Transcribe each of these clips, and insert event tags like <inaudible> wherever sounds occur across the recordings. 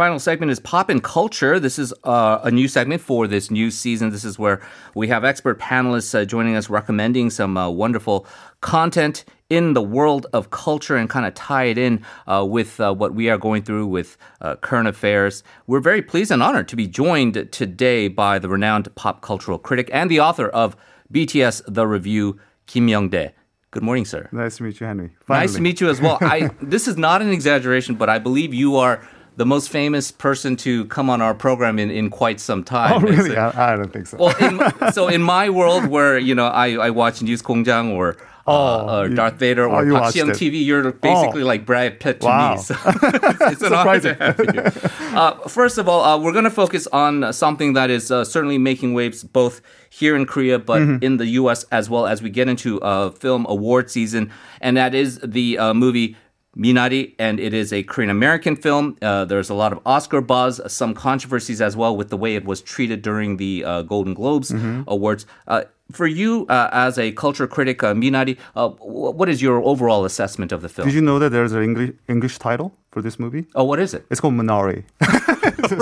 All right, our final segment is Pop and Culture. This is uh, a new segment for this new season. This is where we have expert panelists uh, joining us, recommending some uh, wonderful content in the world of culture and kind of tie it in uh, with uh, what we are going through with uh, current affairs. We're very pleased and honored to be joined today by the renowned pop cultural critic and the author of BTS The Review, Kim Young-dae. Good morning, sir. Nice to meet you, Henry. Nice to meet you as well. I <laughs> this is not an exaggeration, but I believe you are the most famous person to come on our program in, in quite some time. Oh, really? I, I, don't think so. Well, in, <laughs> so in my world where, you know, I, I watch News Kongjang or uh, oh, uh, Darth Vader or oh, Park TV, you're basically oh. like Brad Pitt to wow. me. So <laughs> <laughs> it's an honor to have you. Uh, first of all, uh, we're going to focus on something that is uh, certainly making waves both here in Korea, but mm-hmm. in the U.S. as well as we get into uh, film award season, and that is the movie Minari, and it is a Korean American film. Uh, there's a lot of Oscar buzz, some controversies as well with the way it was treated during the uh, Golden Globes mm-hmm. Awards. Uh, for you, uh, as a culture critic, uh, Minari, uh, what is your overall assessment of the film? Did you know that there's an English English title for this movie? Oh, what is it? It's called Minari. <laughs>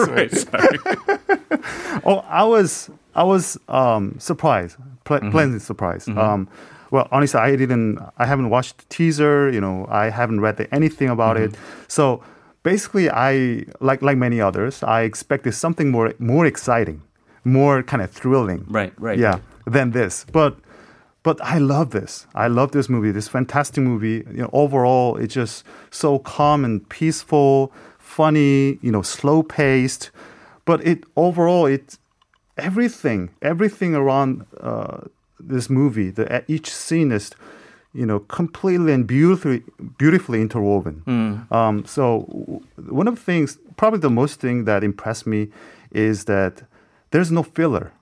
right, sorry. <laughs> oh, I was I was um, surprised, ple- mm-hmm. pleasantly surprised. Mm-hmm. Um, well, honestly, I didn't. I haven't watched the teaser. You know, I haven't read anything about mm-hmm. it. So basically, I like like many others. I expected something more more exciting, more kind of thrilling. Right. Right. Yeah. Than this, but but I love this. I love this movie. This fantastic movie. You know, overall, it's just so calm and peaceful, funny. You know, slow paced. But it overall, it's everything, everything around. Uh, this movie, the each scene is, you know, completely and beautifully beautifully interwoven. Mm. Um, so one of the things, probably the most thing that impressed me, is that there's no filler.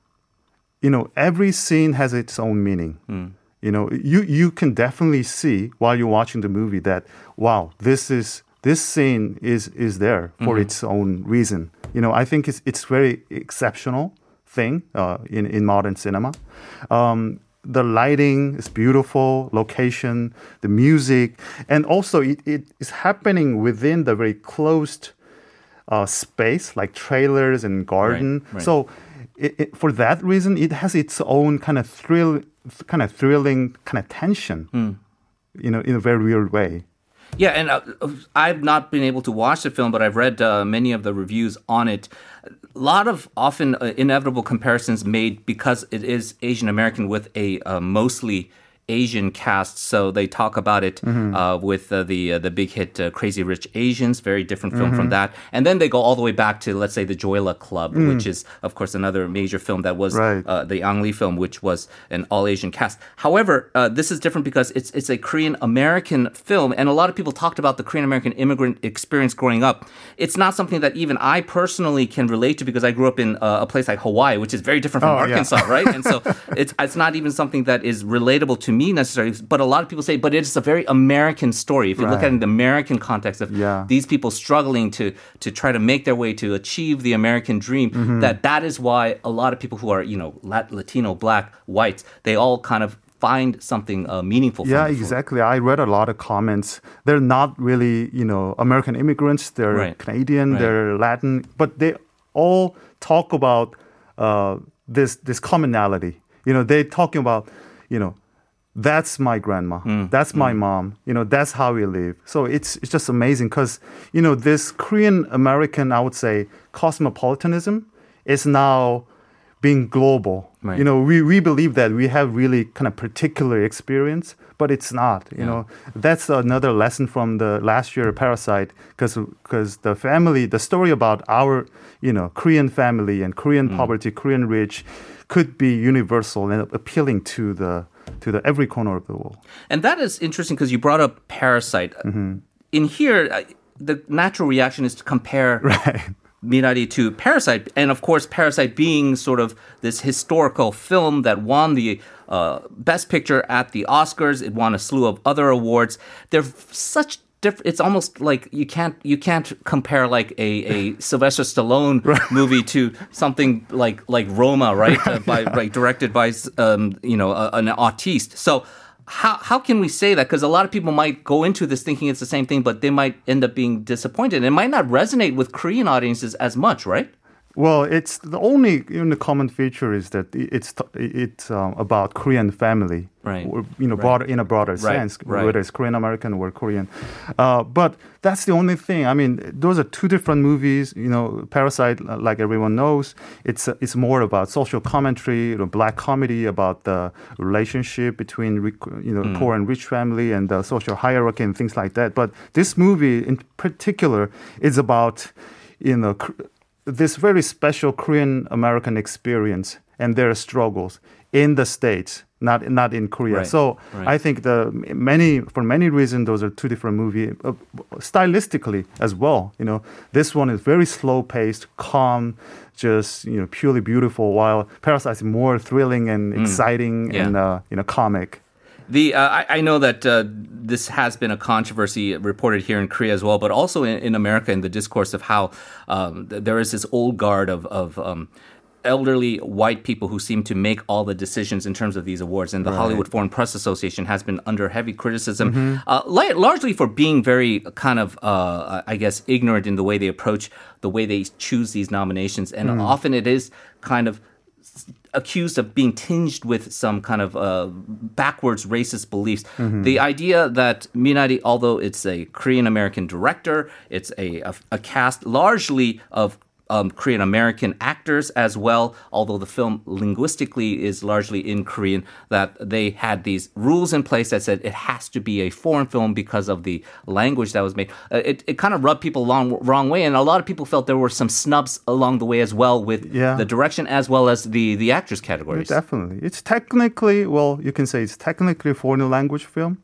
You know, every scene has its own meaning. Mm. You know, you you can definitely see while you're watching the movie that wow, this is this scene is is there for mm-hmm. its own reason. You know, I think it's it's very exceptional thing uh, in in modern cinema. Um, the lighting is beautiful, location, the music, and also it, it is happening within the very closed uh, space, like trailers and garden. Right, right. So, it, it, for that reason, it has its own kind of thrill, kind of thrilling kind of tension. Mm. You know, in a very weird way. Yeah, and uh, I've not been able to watch the film, but I've read uh, many of the reviews on it. A lot of often uh, inevitable comparisons made because it is Asian American with a uh, mostly Asian cast, so they talk about it mm-hmm. uh, with uh, the uh, the big hit uh, Crazy Rich Asians, very different film mm-hmm. from that, and then they go all the way back to let's say the Joy Club, mm. which is of course another major film that was right. Uh, the Ang Lee film, which was an all Asian cast. However, uh, this is different because it's it's a Korean American film, and a lot of people talked about the Korean American immigrant experience growing up. It's not something that even I personally can relate to because I grew up in a place like Hawaii, which is very different from oh, Arkansas, yeah. right? And so <laughs> it's it's not even something that is relatable to me necessarily, but a lot of people say, but it's a very American story. If you right. look at it in the American context of yeah. these people struggling to to try to make their way to achieve the American dream, mm-hmm. that that is why a lot of people who are you know Latino, black, whites, they all kind of find something uh, meaningful. Yeah, exactly. I read a lot of comments. They're not really, you know, American immigrants. They're right. Canadian. Right. They're Latin, but they all talk about uh, this this commonality. You know, they're talking about, you know, that's my grandma mm. that's my mm. mom you know that's how we live so it's it's just amazing because you know this korean american i would say cosmopolitanism is now being global right. you know we, we believe that we have really kind of particular experience but it's not you yeah. know that's another lesson from the last year parasite because because the family the story about our you know korean family and korean mm. poverty korean rich could be universal and appealing to the to the every corner of the world. And that is interesting because you brought up Parasite. Mm-hmm. In here, uh, the natural reaction is to compare <laughs> right. Minari to Parasite, and of course, Parasite being sort of this historical film that won the uh, Best Picture at the Oscars. It won a slew of other awards. They're such different. It's almost like you can't you can't compare like a, a <laughs> Sylvester Stallone right. movie to something like like Roma, right? uh, by right, directed by um, you know an artiste. So how how can we say that? Because a lot of people might go into this thinking it's the same thing, but they might end up being disappointed. It might not resonate with Korean audiences as much, right? Well, it's the only you know, common feature is that it's it's um, about Korean family, right? Or, you know, right. broader in a broader right. sense, right. whether it's Korean American or Korean. Uh, but that's the only thing. I mean, those are two different movies. You know, Parasite, like everyone knows, it's it's more about social commentary, you know, black comedy about the relationship between you know mm. poor and rich family and the social hierarchy and things like that. But this movie in particular is about you know this very special Korean American experience and their struggles in the states, not not in Korea. Right. So right. I think the many for many reasons those are two different movies, uh, stylistically as well. You know, this one is very slow paced, calm, just you know purely beautiful, while Parasite is more thrilling and mm. exciting yeah. and uh, you know comic. The uh, I, I, know that uh, this has been a controversy reported here in Korea as well, but also in, in America in the discourse of how um, there is this old guard of of um, elderly white people who seem to make all the decisions in terms of these awards. And the right. Hollywood Foreign Press Association has been under heavy criticism, mm-hmm. uh, largely for being very kind of, uh, I guess, ignorant in the way they approach the way they choose these nominations. And mm. often it is kind of accused of being tinged with some kind of uh, backwards racist beliefs. Mm-hmm. The idea that Minari, although it's a Korean American director, it's a, a, a cast largely of um, Korean American actors as well, although the film linguistically is largely in Korean, that they had these rules in place that said it has to be a foreign film because of the language that was made. Uh, it, it kind of rubbed people along wrong way, and a lot of people felt there were some snubs along the way as well with yeah. the direction as well as the, the actors categories. Yeah, definitely. It's technically, well, you can say it's technically a foreign language film,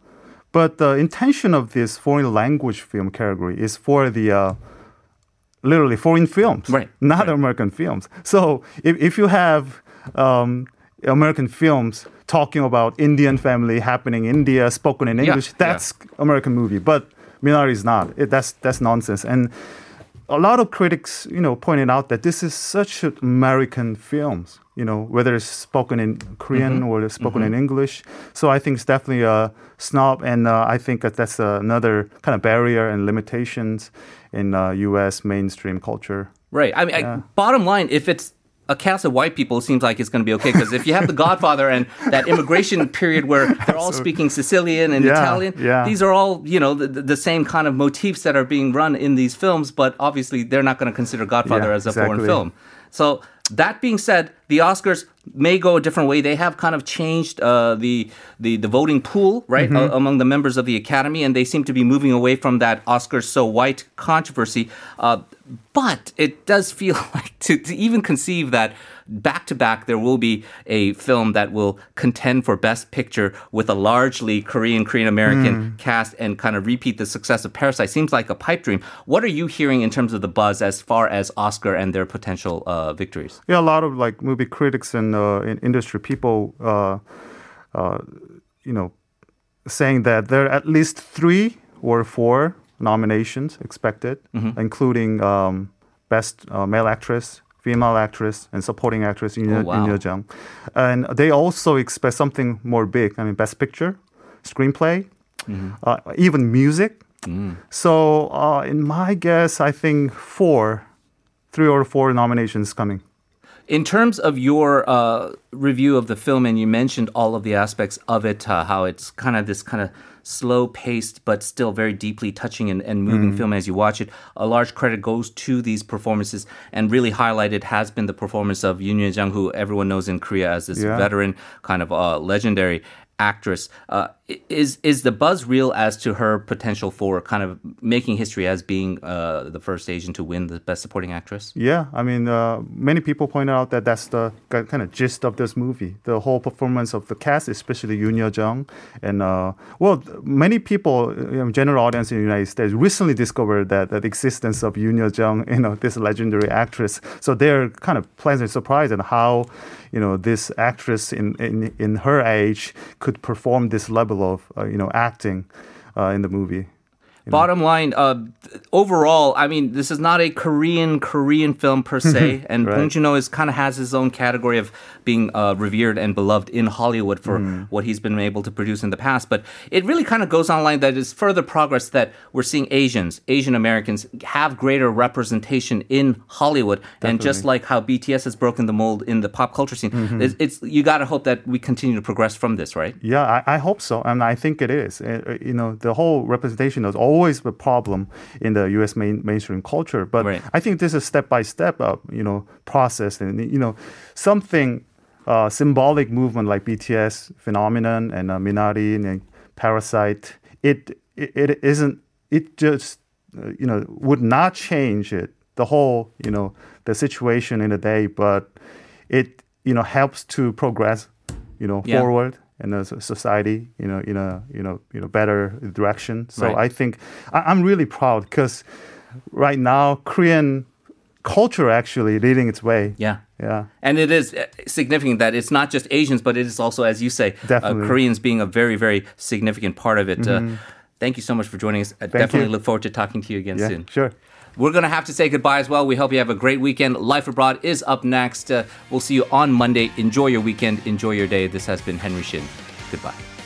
but the intention of this foreign language film category is for the uh, literally foreign films, right. not right. American films. So if, if you have um, American films talking about Indian family happening in India, spoken in English, yeah. that's yeah. American movie. But Minari is not. It, that's that's nonsense. And a lot of critics, you know, pointed out that this is such American films. You know, whether it's spoken in Korean mm-hmm. or spoken mm-hmm. in English. So I think it's definitely a snob, and uh, I think that that's another kind of barrier and limitations in uh, U.S. mainstream culture. Right. I mean, yeah. I, bottom line, if it's a cast of white people, seems like it's going to be okay. Because if you have The Godfather and that immigration period where <laughs> they're all speaking Sicilian and yeah, Italian, yeah. these are all you know the, the, same kind of motifs that are being run in these films. But obviously, they're not going to consider Godfather yeah, as a exactly. foreign film. So that being said, the Oscars may go a different way. They have kind of changed uh, the, the the voting pool, right, mm-hmm. uh, among the members of the Academy, and they seem to be moving away from that Oscars so white controversy. Uh, but it does feel <laughs> like to, to even conceive that back to back there will be a film that will contend for Best Picture with a largely Korean, Korean American mm. cast and kind of repeat the success of Parasite seems like a pipe dream. What are you hearing in terms of the buzz as far as Oscar and their potential uh, victories? Yeah, a lot of like movie critics and uh, in industry people, uh, uh you know, saying that there are at least three or four nominations expected, mm-hmm. including um, Best uh, Male Actress, Female Actress, and Supporting Actress in oh, wow. Jung. And they also expect something more big. I mean, Best Picture, Screenplay, mm-hmm. uh, even music. Mm. So, uh, in my guess, I think four, three or four nominations coming. In terms of your uh, review of the film, and you mentioned all of the aspects of it, uh, how it's kind of this kind of slow paced but still very deeply touching and, and moving mm. film as you watch it. A large credit goes to these performances, and really highlighted has been the performance of Yoon Ye Jung, who everyone knows in Korea as this yeah. veteran, kind of uh, legendary actress. Uh, is is the buzz real as to her potential for kind of making history as being uh, the first Asian to win the Best Supporting Actress? Yeah, I mean, uh, many people point out that that's the kind of gist of this movie. The whole performance of the cast, especially Yoon Ye Jung, and uh, well, many people, you know, general audience in the United States, recently discovered that, that the existence of Yoon Ye Jung, <laughs> you know, this legendary actress. So they're kind of pleasantly surprised at how, you know, this actress in in, in her age could perform this level of uh, you know acting uh, in the movie. Bottom line, uh, overall, I mean, this is not a Korean Korean film per se, <laughs> and Right. Bong Joon-ho is kind of has his own category of being uh, revered and beloved in Hollywood for Mm. what he's been able to produce in the past. But it really kind of goes online that is further progress that we're seeing Asians, Asian Americans have greater representation in Hollywood, and just like how BTS has broken the mold in the pop culture scene, Mm-hmm. it's, it's you got to hope that we continue to progress from this, right? Yeah, I, I hope so, and I think it is. Uh, uh, you know, the whole representation is always a problem in the U.S. Main, mainstream culture, but Right. I think this is step by step up, you know, process, and you know, something uh, symbolic movement like BTS phenomenon and uh, Minari and Parasite. It, it it isn't. It just uh, you know would not change it the whole you know the situation in a day, but it you know helps to progress you know Yeah. forward in a society you know in a you know you know better direction so Right. i think I, i'm really proud because right now korean culture actually leading its way Yeah. yeah And it is uh, significant that it's not just Asians, but it is also, as you say, uh, Koreans being a very, very significant part of it. Uh, thank you so much for joining us. I definitely you. look forward to talking to you again yeah soon. sure We're going to have to say goodbye as well. We hope you have a great weekend. Life Abroad is up next. Uh, we'll see you on Monday. Enjoy your weekend. Enjoy your day. This has been Henry Shin. Goodbye.